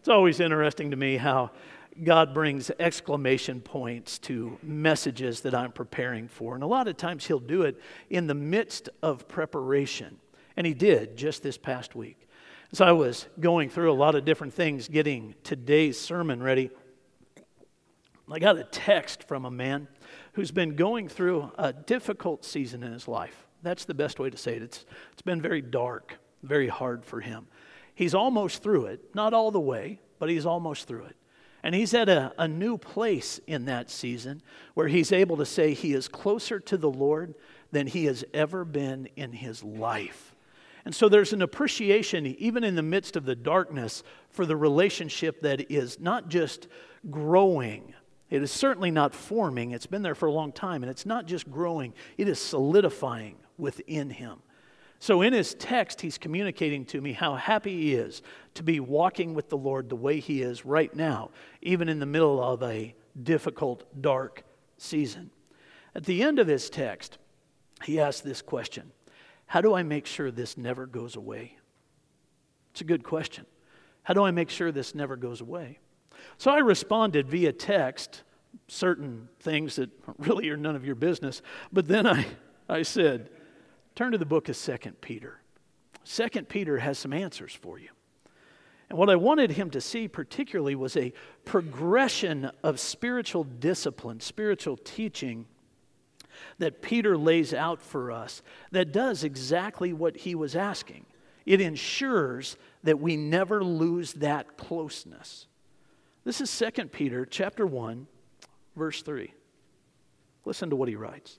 It's always interesting to me how God brings exclamation points to messages that I'm preparing for. And a lot of times He'll do it in the midst of preparation. And He did just this past week. So I was going through a lot of different things, getting today's sermon ready. I got a text from a man who's been going through a difficult season in his life. That's the best way to say it. It's, it's been very dark, very hard for him. He's almost through it, not all the way, but he's almost through it. And he's at a, a new place in that season where he's able to say he is closer to the Lord than he has ever been in his life. And so there's an appreciation, even in the midst of the darkness, for the relationship that is not just growing, it is certainly not forming. It's been there for a long time, and it's not just growing, it is solidifying within him. So, in his text, he's communicating to me how happy he is to be walking with the Lord the way he is right now, even in the middle of a difficult, dark season. At the end of his text, he asks this question How do I make sure this never goes away? It's a good question. How do I make sure this never goes away? So I responded via text certain things that really are none of your business, but then I, I said, Turn to the book of Second Peter. Second Peter has some answers for you. And what I wanted him to see particularly was a progression of spiritual discipline, spiritual teaching that Peter lays out for us that does exactly what he was asking. It ensures that we never lose that closeness. This is 2 Peter chapter 1 verse 3. Listen to what he writes.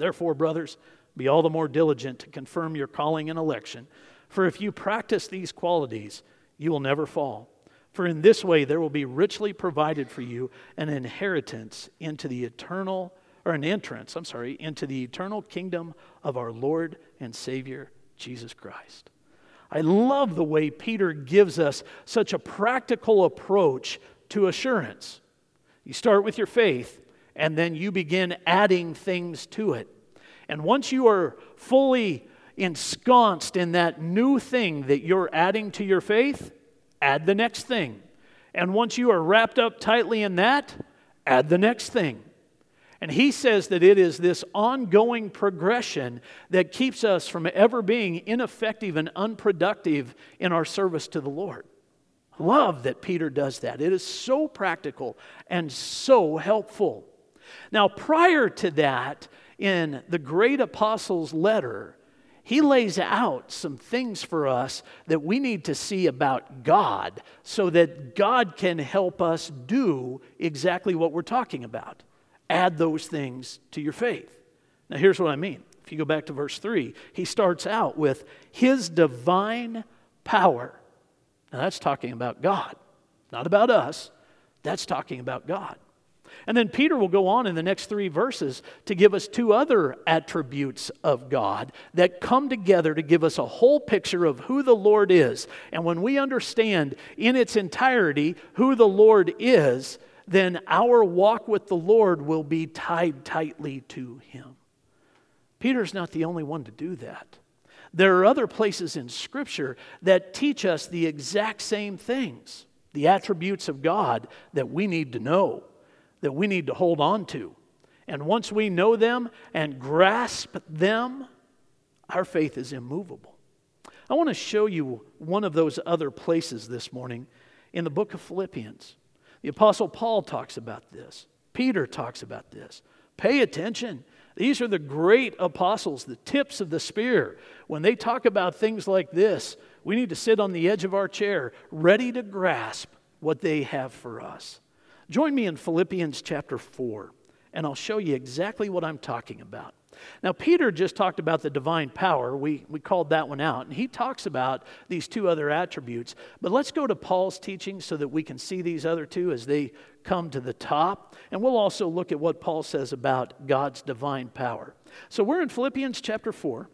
Therefore, brothers, be all the more diligent to confirm your calling and election. For if you practice these qualities, you will never fall. For in this way there will be richly provided for you an inheritance into the eternal, or an entrance, I'm sorry, into the eternal kingdom of our Lord and Savior, Jesus Christ. I love the way Peter gives us such a practical approach to assurance. You start with your faith, and then you begin adding things to it. And once you are fully ensconced in that new thing that you're adding to your faith, add the next thing. And once you are wrapped up tightly in that, add the next thing. And he says that it is this ongoing progression that keeps us from ever being ineffective and unproductive in our service to the Lord. Love that Peter does that. It is so practical and so helpful. Now, prior to that, in the great apostle's letter, he lays out some things for us that we need to see about God so that God can help us do exactly what we're talking about. Add those things to your faith. Now, here's what I mean. If you go back to verse 3, he starts out with his divine power. Now, that's talking about God, not about us. That's talking about God. And then Peter will go on in the next three verses to give us two other attributes of God that come together to give us a whole picture of who the Lord is. And when we understand in its entirety who the Lord is, then our walk with the Lord will be tied tightly to Him. Peter's not the only one to do that. There are other places in Scripture that teach us the exact same things, the attributes of God that we need to know that we need to hold on to. And once we know them and grasp them, our faith is immovable. I want to show you one of those other places this morning in the book of Philippians. The Apostle Paul talks about this, Peter talks about this. Pay attention. These are the great apostles, the tips of the spear. When they talk about things like this, we need to sit on the edge of our chair, ready to grasp what they have for us. Join me in Philippians chapter 4, and I'll show you exactly what I'm talking about. Now, Peter just talked about the divine power. We, we called that one out. And he talks about these two other attributes. But let's go to Paul's teaching so that we can see these other two as they come to the top. And we'll also look at what Paul says about God's divine power. So we're in Philippians chapter 4.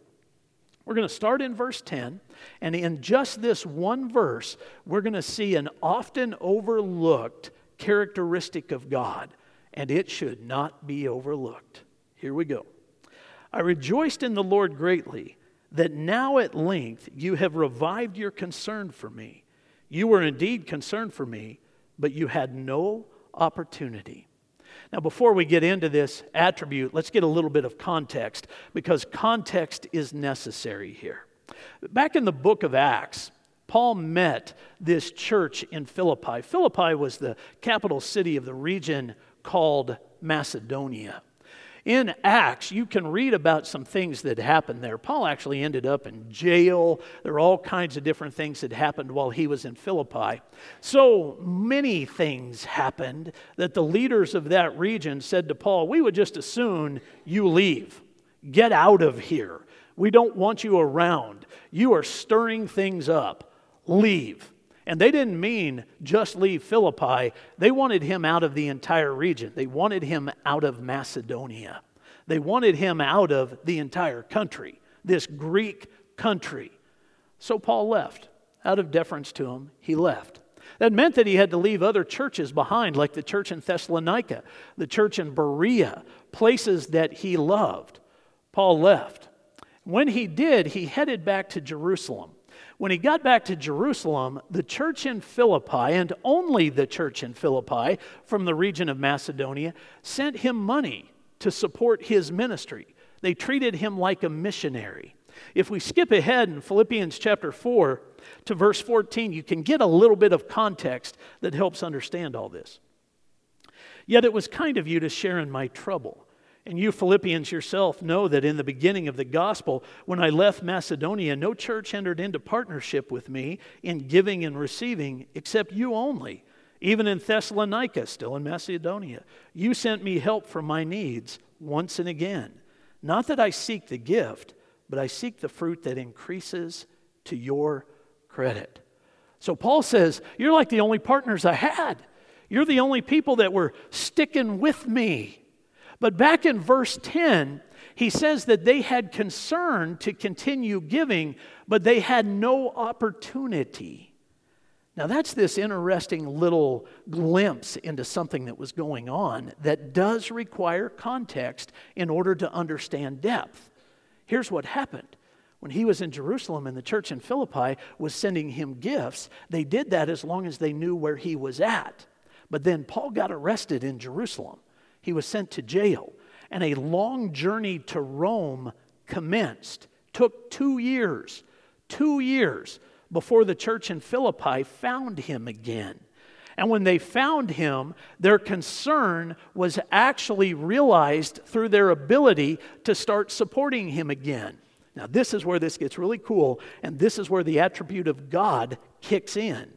We're going to start in verse 10. And in just this one verse, we're going to see an often overlooked characteristic of God. And it should not be overlooked. Here we go. I rejoiced in the Lord greatly that now at length you have revived your concern for me. You were indeed concerned for me, but you had no opportunity. Now, before we get into this attribute, let's get a little bit of context because context is necessary here. Back in the book of Acts, Paul met this church in Philippi. Philippi was the capital city of the region called Macedonia in Acts, you can read about some things that happened there. Paul actually ended up in jail. There are all kinds of different things that happened while he was in Philippi. So many things happened that the leaders of that region said to Paul, We would just as soon you leave. Get out of here. We don't want you around. You are stirring things up. Leave. And they didn't mean just leave Philippi. They wanted him out of the entire region. They wanted him out of Macedonia. They wanted him out of the entire country, this Greek country. So Paul left. Out of deference to him, he left. That meant that he had to leave other churches behind, like the church in Thessalonica, the church in Berea, places that he loved. Paul left. When he did, he headed back to Jerusalem. When he got back to Jerusalem, the church in Philippi, and only the church in Philippi from the region of Macedonia, sent him money to support his ministry. They treated him like a missionary. If we skip ahead in Philippians chapter 4 to verse 14, you can get a little bit of context that helps understand all this. Yet it was kind of you to share in my trouble. And you Philippians yourself know that in the beginning of the gospel, when I left Macedonia, no church entered into partnership with me in giving and receiving except you only. Even in Thessalonica, still in Macedonia, you sent me help for my needs once and again. Not that I seek the gift, but I seek the fruit that increases to your credit. So Paul says, You're like the only partners I had. You're the only people that were sticking with me. But back in verse 10, he says that they had concern to continue giving, but they had no opportunity. Now, that's this interesting little glimpse into something that was going on that does require context in order to understand depth. Here's what happened. When he was in Jerusalem and the church in Philippi was sending him gifts, they did that as long as they knew where he was at. But then Paul got arrested in Jerusalem. He was sent to jail, and a long journey to Rome commenced. Took two years, two years before the church in Philippi found him again. And when they found him, their concern was actually realized through their ability to start supporting him again. Now, this is where this gets really cool, and this is where the attribute of God kicks in.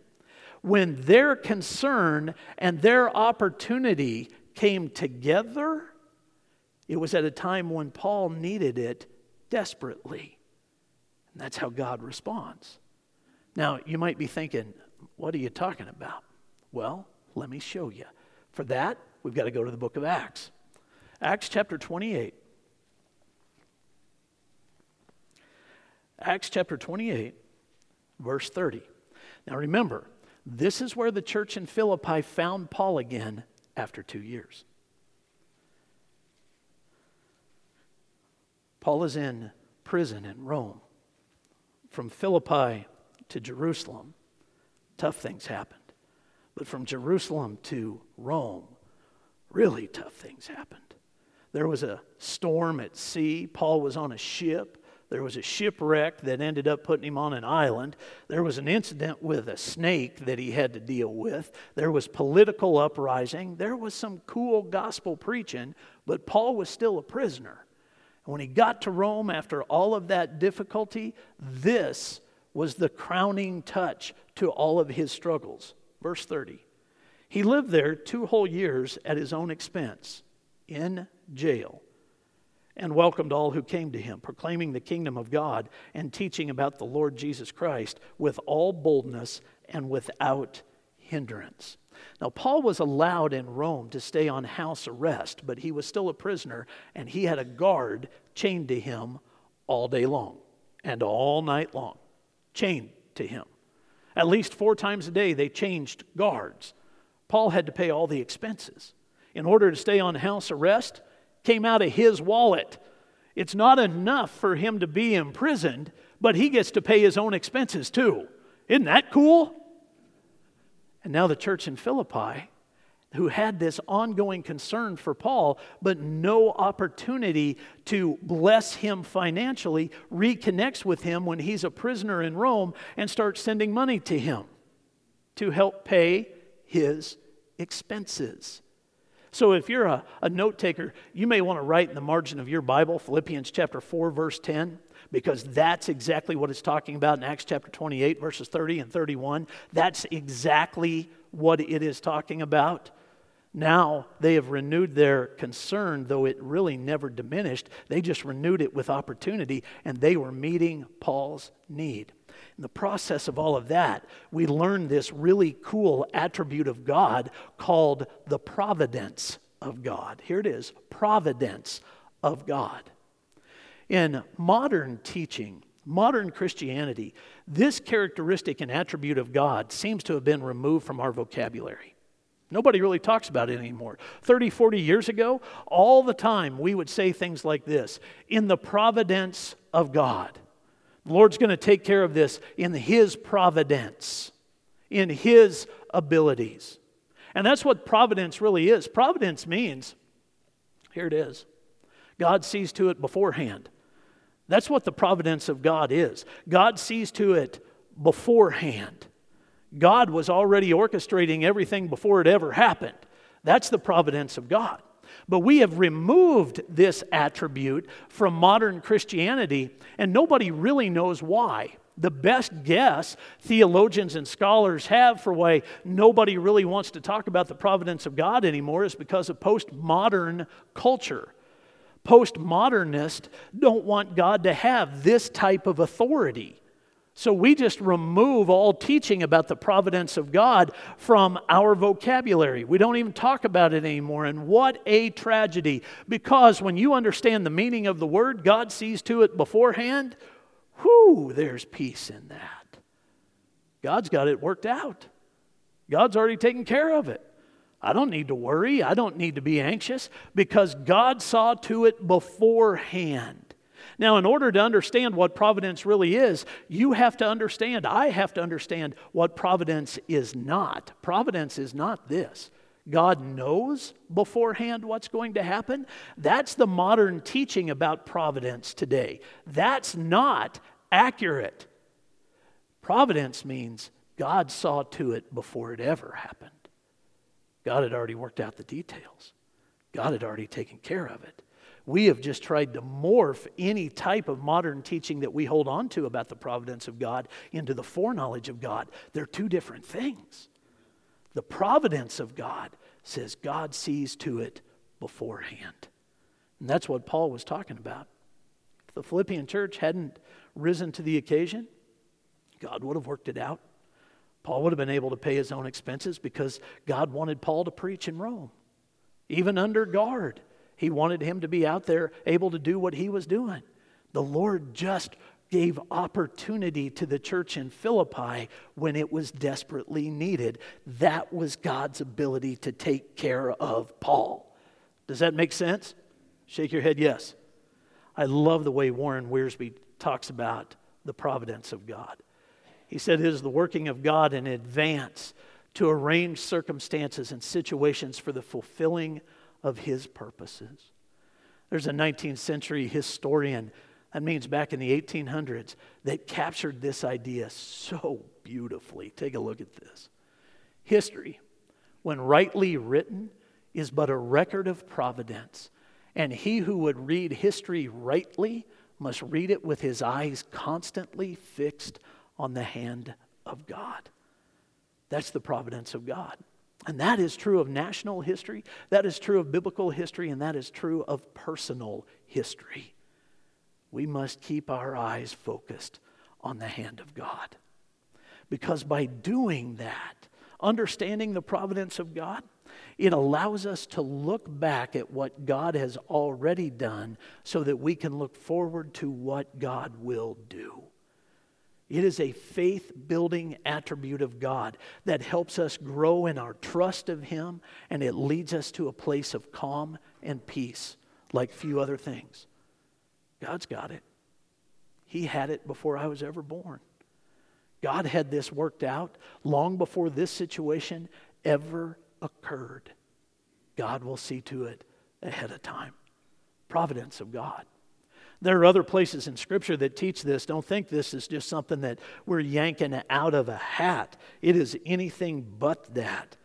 When their concern and their opportunity came together, it was at a time when Paul needed it desperately. And that's how God responds. Now, you might be thinking, what are you talking about? Well, let me show you. For that, we've got to go to the book of Acts. Acts chapter 28. Acts chapter 28, verse 30. Now remember, this is where the church in Philippi found Paul again after two years. Paul is in prison in Rome. From Philippi to Jerusalem, tough things happened. But from Jerusalem to Rome, really tough things happened. There was a storm at sea. Paul was on a ship There was a shipwreck that ended up putting him on an island. There was an incident with a snake that he had to deal with. There was political uprising. There was some cool gospel preaching, but Paul was still a prisoner. And when he got to Rome after all of that difficulty, this was the crowning touch to all of his struggles. Verse 30. He lived there two whole years at his own expense in jail and welcomed all who came to him, proclaiming the kingdom of God and teaching about the Lord Jesus Christ with all boldness and without hindrance. Now, Paul was allowed in Rome to stay on house arrest, but he was still a prisoner, and he had a guard chained to him all day long and all night long. Chained to him. At least four times a day, they changed guards. Paul had to pay all the expenses. In order to stay on house arrest, came out of his wallet. It's not enough for him to be imprisoned, but he gets to pay his own expenses too. Isn't that cool? And now the church in Philippi, who had this ongoing concern for Paul, but no opportunity to bless him financially, reconnects with him when he's a prisoner in Rome and starts sending money to him to help pay his expenses. So if you're a, a note taker, you may want to write in the margin of your Bible, Philippians chapter 4, verse 10, because that's exactly what it's talking about in Acts chapter 28, verses 30 and 31. That's exactly what it is talking about. Now they have renewed their concern, though it really never diminished. They just renewed it with opportunity, and they were meeting Paul's need. In the process of all of that, we learn this really cool attribute of God called the providence of God. Here it is providence of God. In modern teaching, modern Christianity, this characteristic and attribute of God seems to have been removed from our vocabulary. Nobody really talks about it anymore. 30, 40 years ago, all the time we would say things like this in the providence of God. The Lord's going to take care of this in His providence, in His abilities. And that's what providence really is. Providence means, here it is God sees to it beforehand. That's what the providence of God is. God sees to it beforehand. God was already orchestrating everything before it ever happened. That's the providence of God. But we have removed this attribute from modern Christianity, and nobody really knows why. The best guess theologians and scholars have for why nobody really wants to talk about the providence of God anymore is because of postmodern culture. Postmodernists don't want God to have this type of authority. So we just remove all teaching about the providence of God from our vocabulary. We don't even talk about it anymore. And what a tragedy. Because when you understand the meaning of the word, God sees to it beforehand, whoo, there's peace in that. God's got it worked out, God's already taken care of it. I don't need to worry. I don't need to be anxious because God saw to it beforehand. Now, in order to understand what providence really is, you have to understand, I have to understand what providence is not. Providence is not this. God knows beforehand what's going to happen. That's the modern teaching about providence today. That's not accurate. Providence means God saw to it before it ever happened. God had already worked out the details, God had already taken care of it. We have just tried to morph any type of modern teaching that we hold on to about the providence of God into the foreknowledge of God. They're two different things. The providence of God says God sees to it beforehand. And that's what Paul was talking about. If the Philippian church hadn't risen to the occasion, God would have worked it out. Paul would have been able to pay his own expenses because God wanted Paul to preach in Rome, even under guard. He wanted him to be out there able to do what he was doing. The Lord just gave opportunity to the church in Philippi when it was desperately needed. That was God's ability to take care of Paul. Does that make sense? Shake your head, yes. I love the way Warren Wiersbe talks about the providence of God. He said it is the working of God in advance to arrange circumstances and situations for the fulfilling of his purposes. There's a 19th century historian That means back in the 1800s, that captured this idea so beautifully. Take a look at this. History, when rightly written, is but a record of providence, and he who would read history rightly must read it with his eyes constantly fixed on the hand of God. That's the providence of God. And that is true of national history, that is true of biblical history, and that is true of personal history. We must keep our eyes focused on the hand of God. Because by doing that, understanding the providence of God, it allows us to look back at what God has already done so that we can look forward to what God will do. It is a faith building attribute of God that helps us grow in our trust of Him and it leads us to a place of calm and peace like few other things. God's got it. He had it before I was ever born. God had this worked out long before this situation ever occurred. God will see to it ahead of time. Providence of God. There are other places in Scripture that teach this. Don't think this is just something that we're yanking out of a hat. It is anything but that.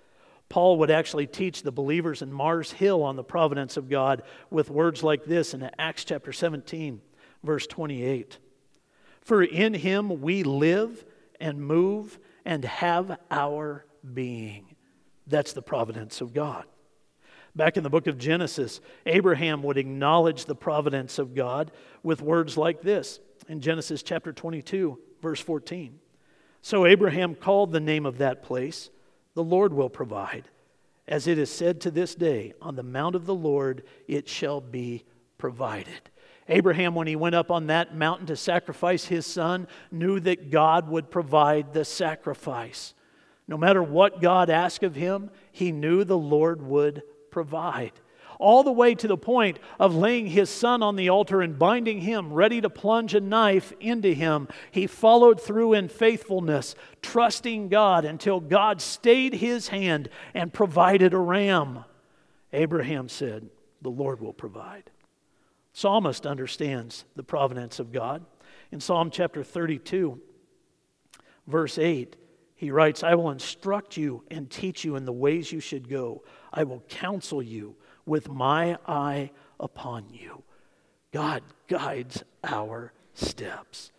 Paul would actually teach the believers in Mars Hill on the providence of God with words like this in Acts chapter 17, verse 28. For in him we live and move and have our being. That's the providence of God. Back in the book of Genesis, Abraham would acknowledge the providence of God with words like this in Genesis chapter 22, verse 14. So Abraham called the name of that place, The Lord will provide. As it is said to this day, On the mount of the Lord it shall be provided. Abraham, when he went up on that mountain to sacrifice his son, knew that God would provide the sacrifice. No matter what God asked of him, he knew the Lord would provide. All the way to the point of laying his son on the altar and binding him, ready to plunge a knife into him. He followed through in faithfulness, trusting God until God stayed his hand and provided a ram. Abraham said, The Lord will provide. Psalmist understands the providence of God. In Psalm chapter 32, verse 8, he writes, I will instruct you and teach you in the ways you should go. I will counsel you with my eye upon you. God guides our steps.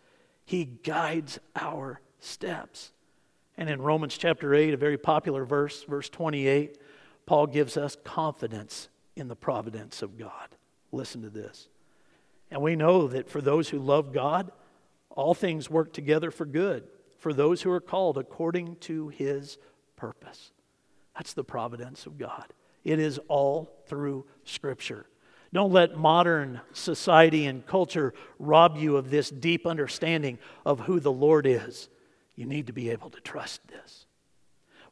He guides our steps. And in Romans chapter 8, a very popular verse, verse 28, Paul gives us confidence in the providence of God. Listen to this. And we know that for those who love God, all things work together for good, for those who are called according to his purpose. That's the providence of God. It is all through Scripture. Don't let modern society and culture rob you of this deep understanding of who the Lord is. You need to be able to trust this.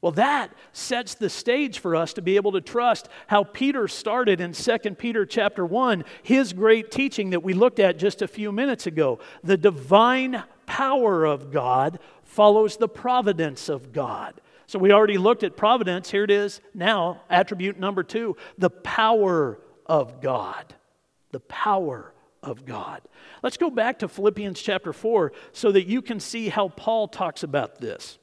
Well, that sets the stage for us to be able to trust how Peter started in 2 Peter chapter 1, his great teaching that we looked at just a few minutes ago. The divine power of God follows the providence of God. So we already looked at providence. Here it is now, attribute number two the power of God. The power of God. Let's go back to Philippians chapter 4 so that you can see how Paul talks about this.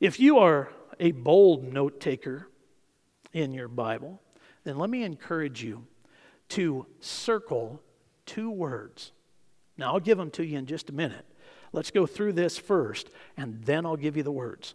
If you are a bold note taker in your Bible, then let me encourage you to circle two words. Now, I'll give them to you in just a minute. Let's go through this first, and then I'll give you the words.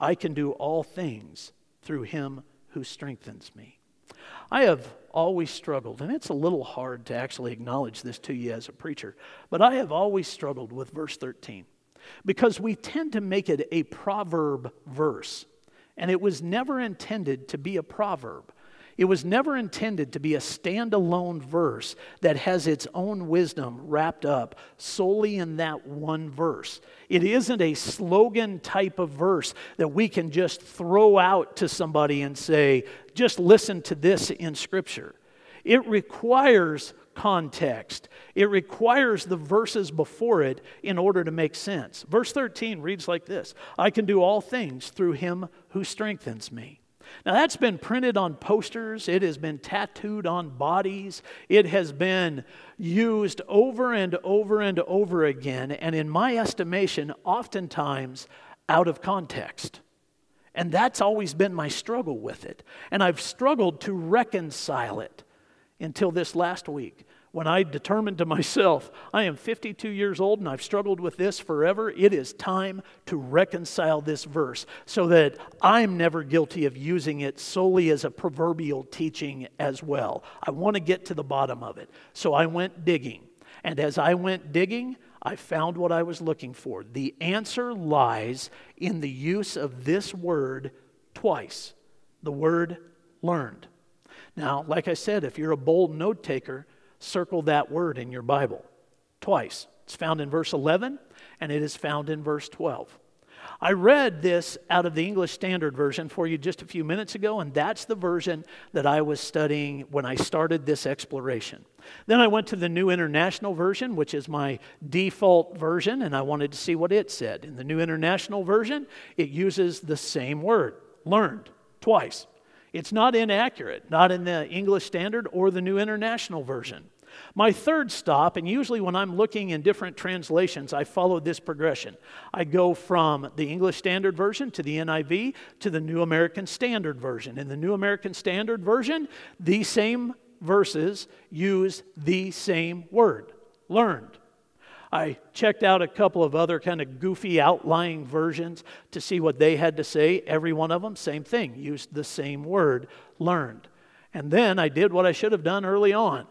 I can do all things through him who strengthens me. I have always struggled, and it's a little hard to actually acknowledge this to you as a preacher, but I have always struggled with verse 13 because we tend to make it a proverb verse, and it was never intended to be a proverb. It was never intended to be a standalone verse that has its own wisdom wrapped up solely in that one verse. It isn't a slogan type of verse that we can just throw out to somebody and say, just listen to this in Scripture. It requires context. It requires the verses before it in order to make sense. Verse 13 reads like this I can do all things through him who strengthens me. Now, that's been printed on posters, it has been tattooed on bodies, it has been used over and over and over again, and in my estimation, oftentimes out of context. And that's always been my struggle with it. And I've struggled to reconcile it until this last week when I determined to myself, I am 52 years old and I've struggled with this forever. It is time to reconcile this verse so that I'm never guilty of using it solely as a proverbial teaching as well. I want to get to the bottom of it. So I went digging. And as I went digging, I found what I was looking for. The answer lies in the use of this word twice the word learned. Now, like I said, if you're a bold note taker, circle that word in your Bible twice. It's found in verse 11 and it is found in verse 12. I read this out of the English Standard Version for you just a few minutes ago, and that's the version that I was studying when I started this exploration. Then I went to the New International Version, which is my default version, and I wanted to see what it said. In the New International Version, it uses the same word, learned, twice. It's not inaccurate, not in the English Standard or the New International Version. My third stop, and usually when I'm looking in different translations, I follow this progression. I go from the English Standard Version to the NIV to the New American Standard Version. In the New American Standard Version, these same verses use the same word learned. I checked out a couple of other kind of goofy outlying versions to see what they had to say. Every one of them, same thing, used the same word, learned. And then I did what I should have done early on.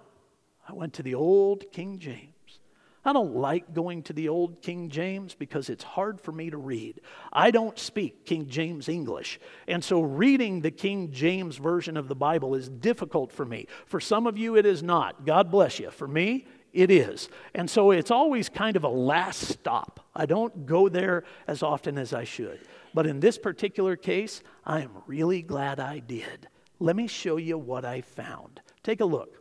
I went to the old King James. I don't like going to the old King James because it's hard for me to read. I don't speak King James English. And so reading the King James Version of the Bible is difficult for me. For some of you, it is not. God bless you. For me, it is. And so it's always kind of a last stop. I don't go there as often as I should. But in this particular case, I am really glad I did. Let me show you what I found. Take a look.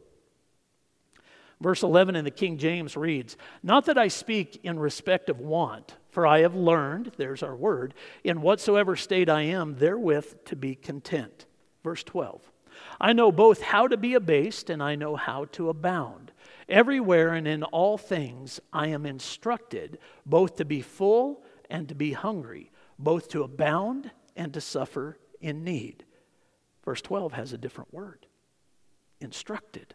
Verse 11 in the King James reads Not that I speak in respect of want, for I have learned, there's our word, in whatsoever state I am, therewith to be content. Verse 12 I know both how to be abased and I know how to abound. Everywhere and in all things I am instructed both to be full and to be hungry, both to abound and to suffer in need. Verse 12 has a different word instructed.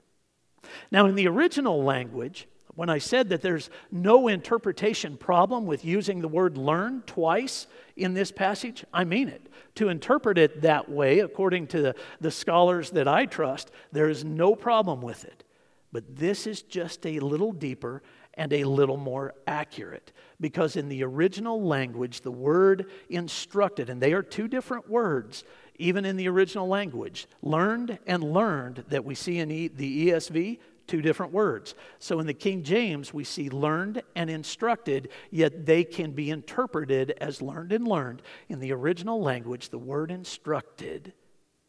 Now, in the original language, when I said that there's no interpretation problem with using the word learn twice in this passage, I mean it. To interpret it that way, according to the, the scholars that I trust, there is no problem with it. But this is just a little deeper and a little more accurate. Because in the original language, the word instructed, and they are two different words, even in the original language learned and learned that we see in the ESV, two different words. So in the King James, we see learned and instructed, yet they can be interpreted as learned and learned. In the original language, the word instructed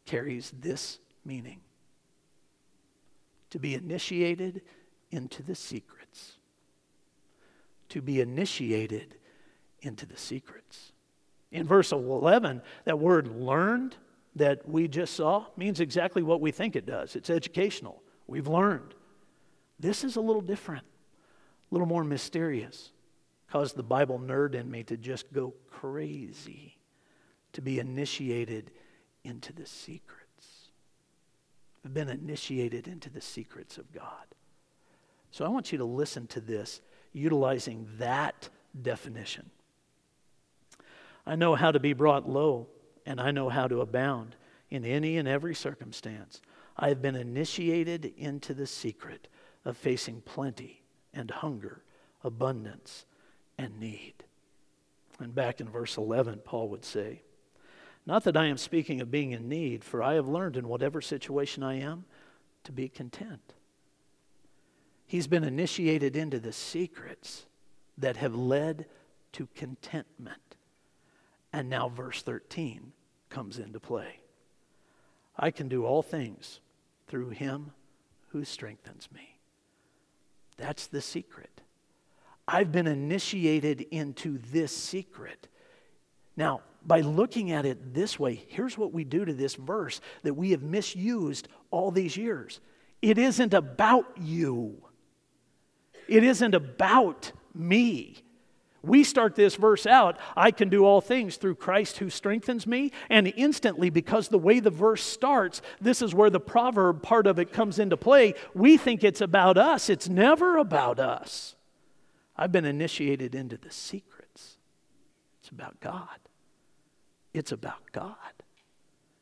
carries this meaning to be initiated into the secrets. To be initiated into the secrets. In verse 11, that word learned that we just saw means exactly what we think it does it's educational. We've learned. This is a little different, a little more mysterious. Caused the Bible nerd in me to just go crazy, to be initiated into the secret have been initiated into the secrets of God. So I want you to listen to this utilizing that definition. I know how to be brought low, and I know how to abound in any and every circumstance. I have been initiated into the secret of facing plenty and hunger, abundance and need. And back in verse 11, Paul would say, Not that I am speaking of being in need, for I have learned in whatever situation I am to be content. He's been initiated into the secrets that have led to contentment. And now, verse 13 comes into play. I can do all things through him who strengthens me. That's the secret. I've been initiated into this secret. Now, by looking at it this way, here's what we do to this verse that we have misused all these years it isn't about you, it isn't about me. We start this verse out, I can do all things through Christ who strengthens me. And instantly, because the way the verse starts, this is where the proverb part of it comes into play. We think it's about us, it's never about us. I've been initiated into the secrets, it's about God. It's about God.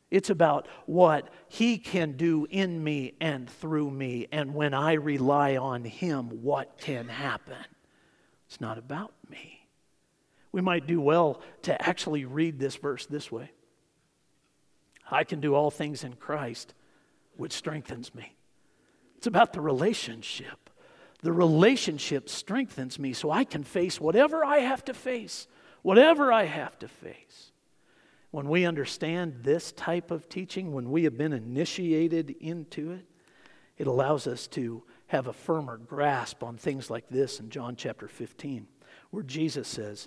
It's about what He can do in me and through me. And when I rely on Him, what can happen? It's not about me. We might do well to actually read this verse this way I can do all things in Christ, which strengthens me. It's about the relationship. The relationship strengthens me so I can face whatever I have to face, whatever I have to face. When we understand this type of teaching, when we have been initiated into it, it allows us to have a firmer grasp on things like this in John chapter 15, where Jesus says,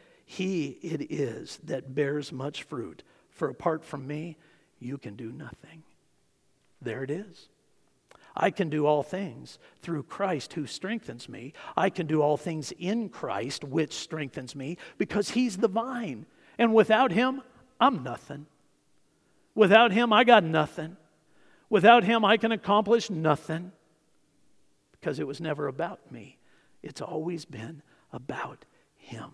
he it is that bears much fruit. For apart from me, you can do nothing. There it is. I can do all things through Christ who strengthens me. I can do all things in Christ which strengthens me because he's the vine. And without him, I'm nothing. Without him, I got nothing. Without him, I can accomplish nothing because it was never about me. It's always been about him.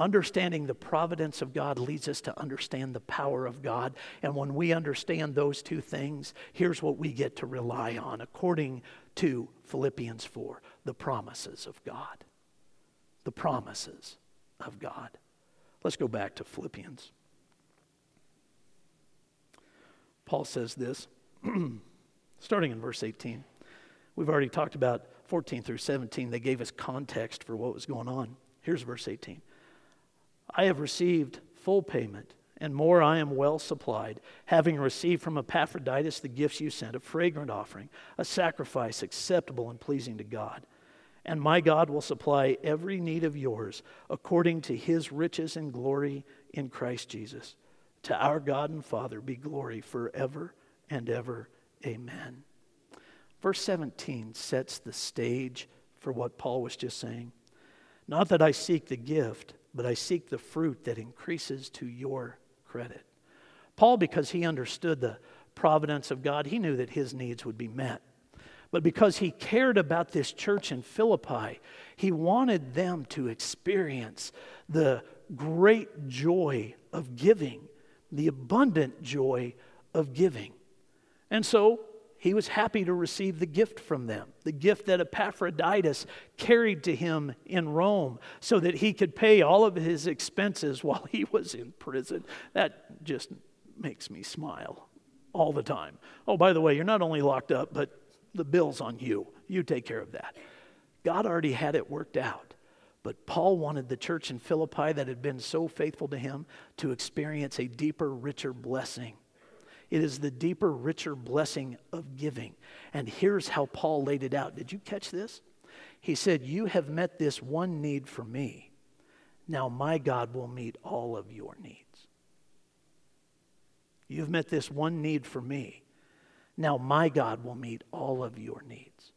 Understanding the providence of God leads us to understand the power of God. And when we understand those two things, here's what we get to rely on according to Philippians 4 the promises of God. The promises of God. Let's go back to Philippians. Paul says this, starting in verse 18. We've already talked about 14 through 17. They gave us context for what was going on. Here's verse 18 I have received full payment, and more I am well supplied, having received from Epaphroditus the gifts you sent, a fragrant offering, a sacrifice acceptable and pleasing to God. And my God will supply every need of yours according to his riches and glory in Christ Jesus. To our God and Father be glory forever and ever. Amen. Verse 17 sets the stage for what Paul was just saying. Not that I seek the gift, but I seek the fruit that increases to your credit. Paul, because he understood the providence of God, he knew that his needs would be met. But because he cared about this church in Philippi, he wanted them to experience the great joy of giving, the abundant joy of giving. And so he was happy to receive the gift from them, the gift that Epaphroditus carried to him in Rome so that he could pay all of his expenses while he was in prison. That just makes me smile all the time. Oh, by the way, you're not only locked up, but the bill's on you. You take care of that. God already had it worked out. But Paul wanted the church in Philippi that had been so faithful to him to experience a deeper, richer blessing. It is the deeper, richer blessing of giving. And here's how Paul laid it out. Did you catch this? He said, You have met this one need for me. Now my God will meet all of your needs. You've met this one need for me. Now my God will meet all of your needs.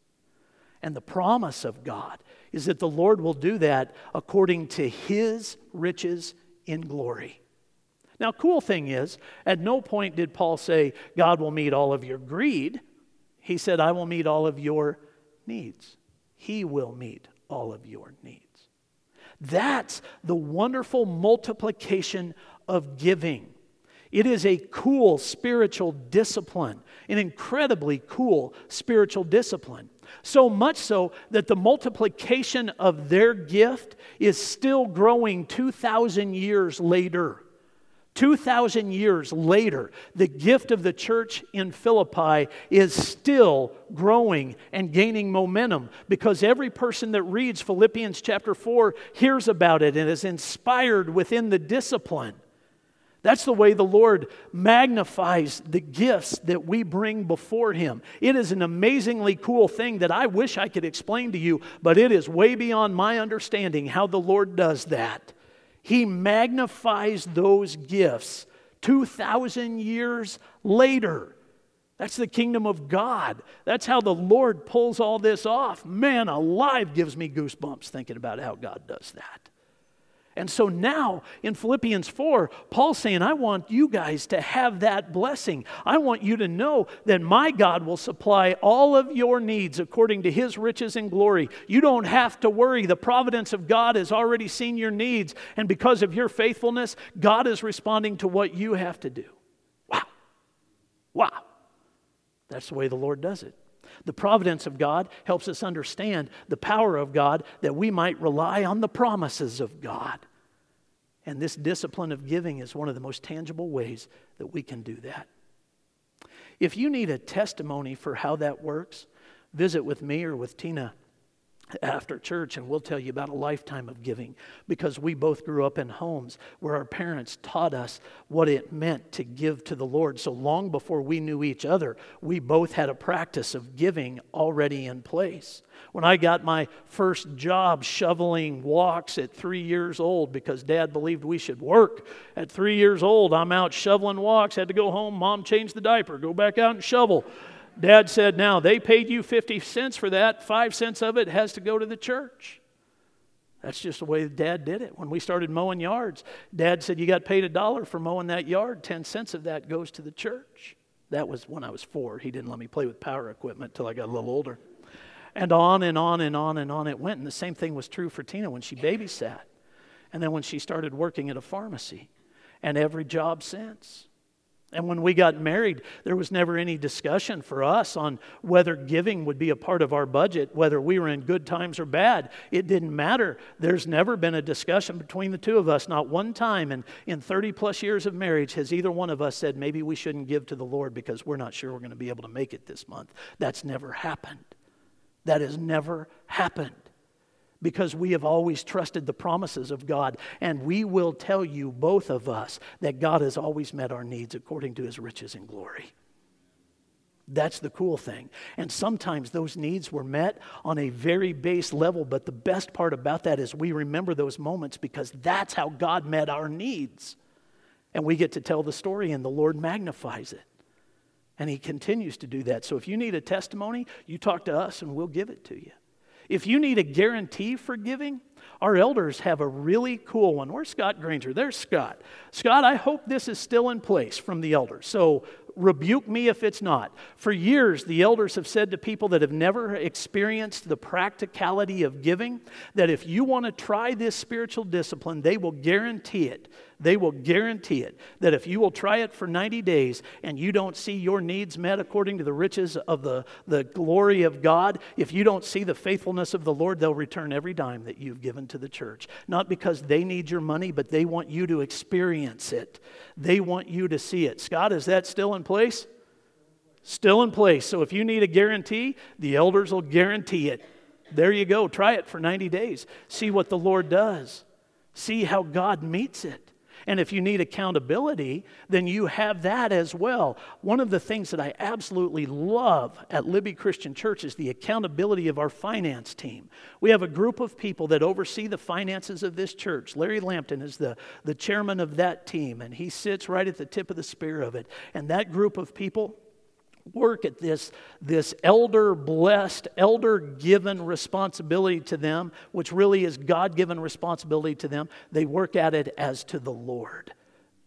And the promise of God is that the Lord will do that according to his riches in glory. Now, cool thing is, at no point did Paul say, God will meet all of your greed. He said, I will meet all of your needs. He will meet all of your needs. That's the wonderful multiplication of giving. It is a cool spiritual discipline, an incredibly cool spiritual discipline. So much so that the multiplication of their gift is still growing 2,000 years later. 2,000 years later, the gift of the church in Philippi is still growing and gaining momentum because every person that reads Philippians chapter 4 hears about it and is inspired within the discipline. That's the way the Lord magnifies the gifts that we bring before Him. It is an amazingly cool thing that I wish I could explain to you, but it is way beyond my understanding how the Lord does that. He magnifies those gifts 2,000 years later. That's the kingdom of God. That's how the Lord pulls all this off. Man alive gives me goosebumps thinking about how God does that. And so now in Philippians 4, Paul's saying, I want you guys to have that blessing. I want you to know that my God will supply all of your needs according to his riches and glory. You don't have to worry. The providence of God has already seen your needs. And because of your faithfulness, God is responding to what you have to do. Wow. Wow. That's the way the Lord does it. The providence of God helps us understand the power of God that we might rely on the promises of God. And this discipline of giving is one of the most tangible ways that we can do that. If you need a testimony for how that works, visit with me or with Tina after church and we'll tell you about a lifetime of giving because we both grew up in homes where our parents taught us what it meant to give to the Lord. So long before we knew each other, we both had a practice of giving already in place. When I got my first job shoveling walks at three years old because dad believed we should work, at three years old, I'm out shoveling walks, had to go home, mom changed the diaper, go back out and shovel. Dad said, Now, they paid you 50 cents for that. Five cents of it has to go to the church. That's just the way dad did it. When we started mowing yards, dad said, You got paid a dollar for mowing that yard. 10 cents of that goes to the church. That was when I was four. He didn't let me play with power equipment until I got a little older. And on and on and on and on it went. And the same thing was true for Tina when she babysat. And then when she started working at a pharmacy. And every job since. And when we got married, there was never any discussion for us on whether giving would be a part of our budget, whether we were in good times or bad. It didn't matter. There's never been a discussion between the two of us. Not one time in, in 30 plus years of marriage has either one of us said, maybe we shouldn't give to the Lord because we're not sure we're going to be able to make it this month. That's never happened. That has never happened because we have always trusted the promises of God. And we will tell you, both of us, that God has always met our needs according to his riches and glory. That's the cool thing. And sometimes those needs were met on a very base level, but the best part about that is we remember those moments because that's how God met our needs. And we get to tell the story, and the Lord magnifies it. And He continues to do that. So if you need a testimony, you talk to us and we'll give it to you. If you need a guarantee for giving, our elders have a really cool one. Where's Scott Granger? There's Scott. Scott, I hope this is still in place from the elders. So rebuke me if it's not. For years, the elders have said to people that have never experienced the practicality of giving that if you want to try this spiritual discipline, they will guarantee it they will guarantee it that if you will try it for 90 days and you don't see your needs met according to the riches of the, the glory of God, if you don't see the faithfulness of the Lord, they'll return every dime that you've given to the church. Not because they need your money, but they want you to experience it. They want you to see it. Scott, is that still in place? Still in place. So if you need a guarantee, the elders will guarantee it. There you go. Try it for 90 days. See what the Lord does. See how God meets it. And if you need accountability, then you have that as well. One of the things that I absolutely love at Libby Christian Church is the accountability of our finance team. We have a group of people that oversee the finances of this church. Larry Lampton is the, the chairman of that team, and he sits right at the tip of the spear of it. And that group of people, work at this, this elder blessed, elder given responsibility to them, which really is God given responsibility to them. They work at it as to the Lord.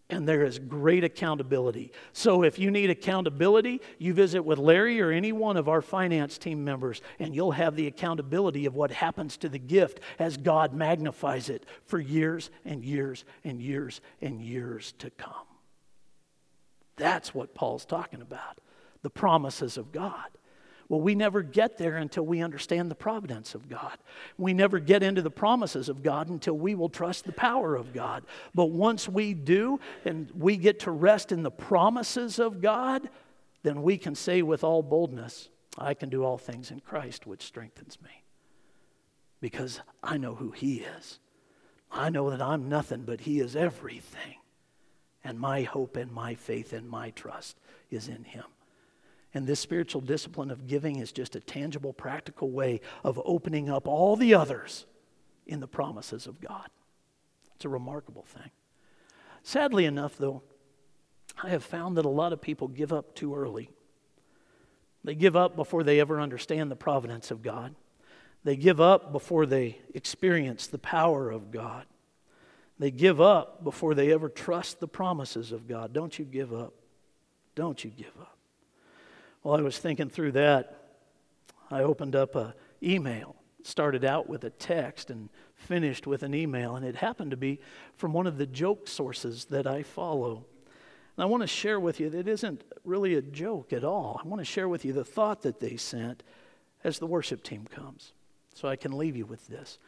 and there is great accountability. So if you need accountability, you visit with Larry or any one of our finance team members, and you'll have the accountability of what happens to the gift as God magnifies it for years and years and years and years to come. That's what Paul's talking about the promises of God. Well, we never get there until we understand the providence of God. We never get into the promises of God until we will trust the power of God. But once we do and we get to rest in the promises of God, then we can say with all boldness, I can do all things in Christ, which strengthens me. Because I know who He is. I know that I'm nothing, but He is everything. And my hope and my faith and my trust is in Him. And this spiritual discipline of giving is just a tangible, practical way of opening up all the others in the promises of God. It's a remarkable thing. Sadly enough, though, I have found that a lot of people give up too early. They give up before they ever understand the providence of God. They give up before they experience the power of God. They give up before they ever trust the promises of God. Don't you give up. Don't you give up. While I was thinking through that, I opened up a email. Started out with a text and finished with an email, and it happened to be from one of the joke sources that I follow. And I want to share with you that it isn't really a joke at all. I want to share with you the thought that they sent as the worship team comes. So I can leave you with this.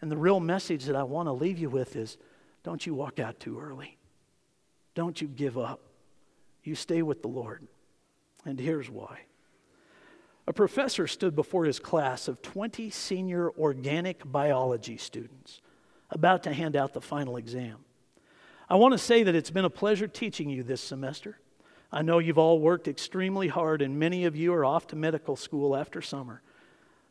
And the real message that I want to leave you with is don't you walk out too early. Don't you give up. You stay with the Lord. And here's why. A professor stood before his class of 20 senior organic biology students about to hand out the final exam. I want to say that it's been a pleasure teaching you this semester. I know you've all worked extremely hard, and many of you are off to medical school after summer.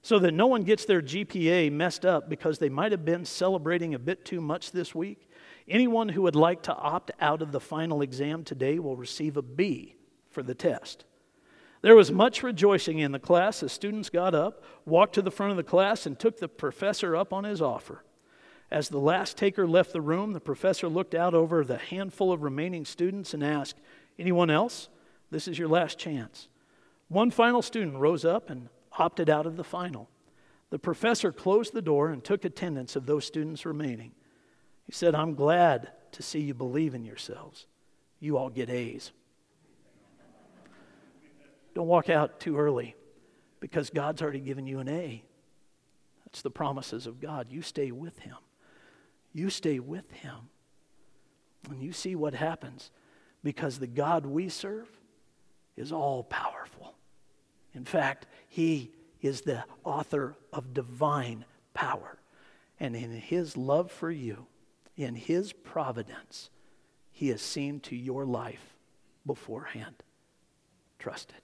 So that no one gets their GPA messed up because they might have been celebrating a bit too much this week, anyone who would like to opt out of the final exam today will receive a B for the test. There was much rejoicing in the class as students got up, walked to the front of the class, and took the professor up on his offer. As the last taker left the room, the professor looked out over the handful of remaining students and asked, Anyone else? This is your last chance. One final student rose up and opted out of the final. The professor closed the door and took attendance of those students remaining. He said, I'm glad to see you believe in yourselves. You all get A's. Don't walk out too early because God's already given you an A. That's the promises of God. You stay with Him. You stay with Him. And you see what happens because the God we serve is all powerful. In fact, He is the author of divine power. And in His love for you, in His providence, He has seen to your life beforehand. Trust it.